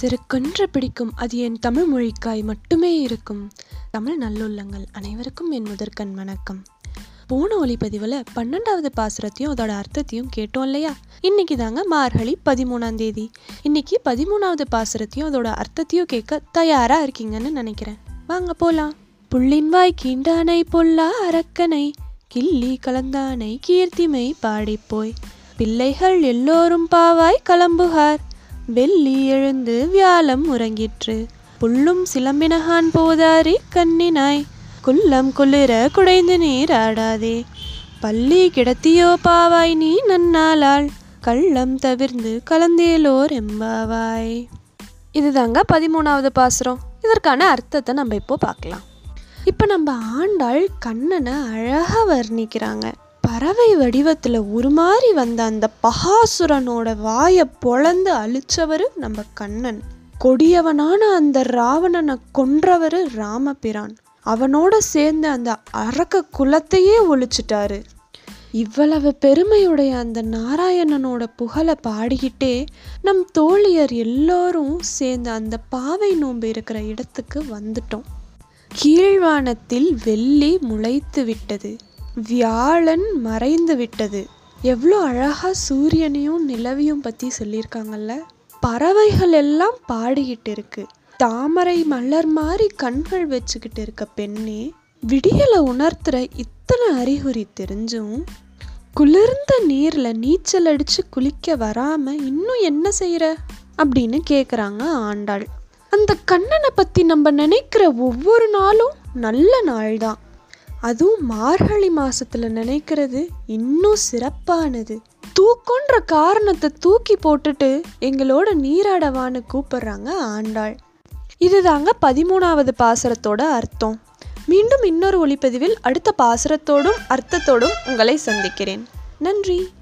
சிறுக்கொன்று பிடிக்கும். அது என் தமிழ் மொழிக்காய் மட்டுமே இருக்கும். தமிழ் நல்லுள்ளங்கள் அனைவருக்கும் என் முதற்கண் வணக்கம். போன ஒளிப்பதிவில் பன்னெண்டாவது பாசுரத்தையும் அதோட அர்த்தத்தையும் கேட்டோம் இல்லையா? இன்னைக்கு தாங்க மார்கழி பதிமூணாம் தேதி. இன்னைக்கு பதிமூணாவது பாசுரத்தையும் அதோட அர்த்தத்தையும் கேட்க தயாராக இருக்கீங்கன்னு நினைக்கிறேன். வாங்க போகலாம் புள்ளின் வாய் கீண்டானை பொல்லா அரக்கனை கிள்ளி கலந்தானை கீர்த்திமை பாடிப்போய். பிள்ளைகள் எல்லோரும் பாவாய் கலம்புகார். வெள்ளி எழுந்து வியாழம் உறங்கிற்று. புல்லும் சிலம்பினகான் போதாரி கண்ணினாய். குல்லம் குளிர குடைந்து நீர் ஆடாதே. பள்ளி கிடத்தியோ பாவாய் நீ நன்னாளாள். கள்ளம் தவிர்ந்து கலந்தேலோர் எம்பாவாய். இதுதாங்க பதிமூணாவது பாசுரம். இதற்கான அர்த்தத்தை நம்ம இப்போ பார்க்கலாம். இப்போ நம்ம ஆண்டாள் கண்ணனை அழகாக வர்ணிக்கிறாங்க. பறவை வடிவத்தில் உருமாறி வந்த அந்த பகாசுரனோட வாயை பொழந்து அழிச்சவர் நம்ம கண்ணன். கொடியவனான அந்த ராவணனை கொன்றவர் ராமபிரான். அவனோட சேர்ந்து அந்த அரக்க குலத்தையே ஒழிச்சிட்டாரு. இவ்வளவு பெருமையுடைய அந்த நாராயணனோட புகழை பாடிக்கிட்டே நம் தோழியர் எல்லோரும் சேர்ந்து அந்த பாவை நோன்பு இருக்கிற இடத்துக்கு வந்துட்டோம். கீழ்வானத்தில் வெள்ளி முளைத்து விட்டது. வியாழன் மறைந்து விட்டது. எவ்வளோ அழகாக சூரியனையும் நிலவையும் பற்றி சொல்லியிருக்காங்கல்ல? பறவைகள் எல்லாம் பாடிக்கிட்டு இருக்கு. தாமரை மலர் மாதிரி கண்கள் வச்சுக்கிட்டு இருக்க பெண்ணே விடியலை உணர்த்துற இத்தனை அறிகுறி தெரிஞ்சும் குளிர்ந்த நீர்ல நீச்சல் அடிச்சு குளிக்க வராம இன்னும் என்ன செய்யற அப்படின்னு கேக்குறாங்க ஆண்டாள். அந்த கண்ணனை பத்தி நம்ம நினைக்கிற ஒவ்வொரு நாளும் நல்ல நாள் தான் அதுவும் மார்கழி மாசத்துல நினைக்கிறது இன்னும் சிறப்பானது. தூக்கன்ற காரணத்தை தூக்கி போட்டுட்டு எங்களோட நீராடவான்னு கூப்பிடுறாங்க ஆண்டாள். இதுதாங்க பதிமூணாவது பாசரத்தோட அர்த்தம். மீண்டும் இன்னொரு ஒளிப்பதிவில் அடுத்த பாசரத்தோடும் அர்த்தத்தோடும் உங்களை சந்திக்கிறேன். நன்றி.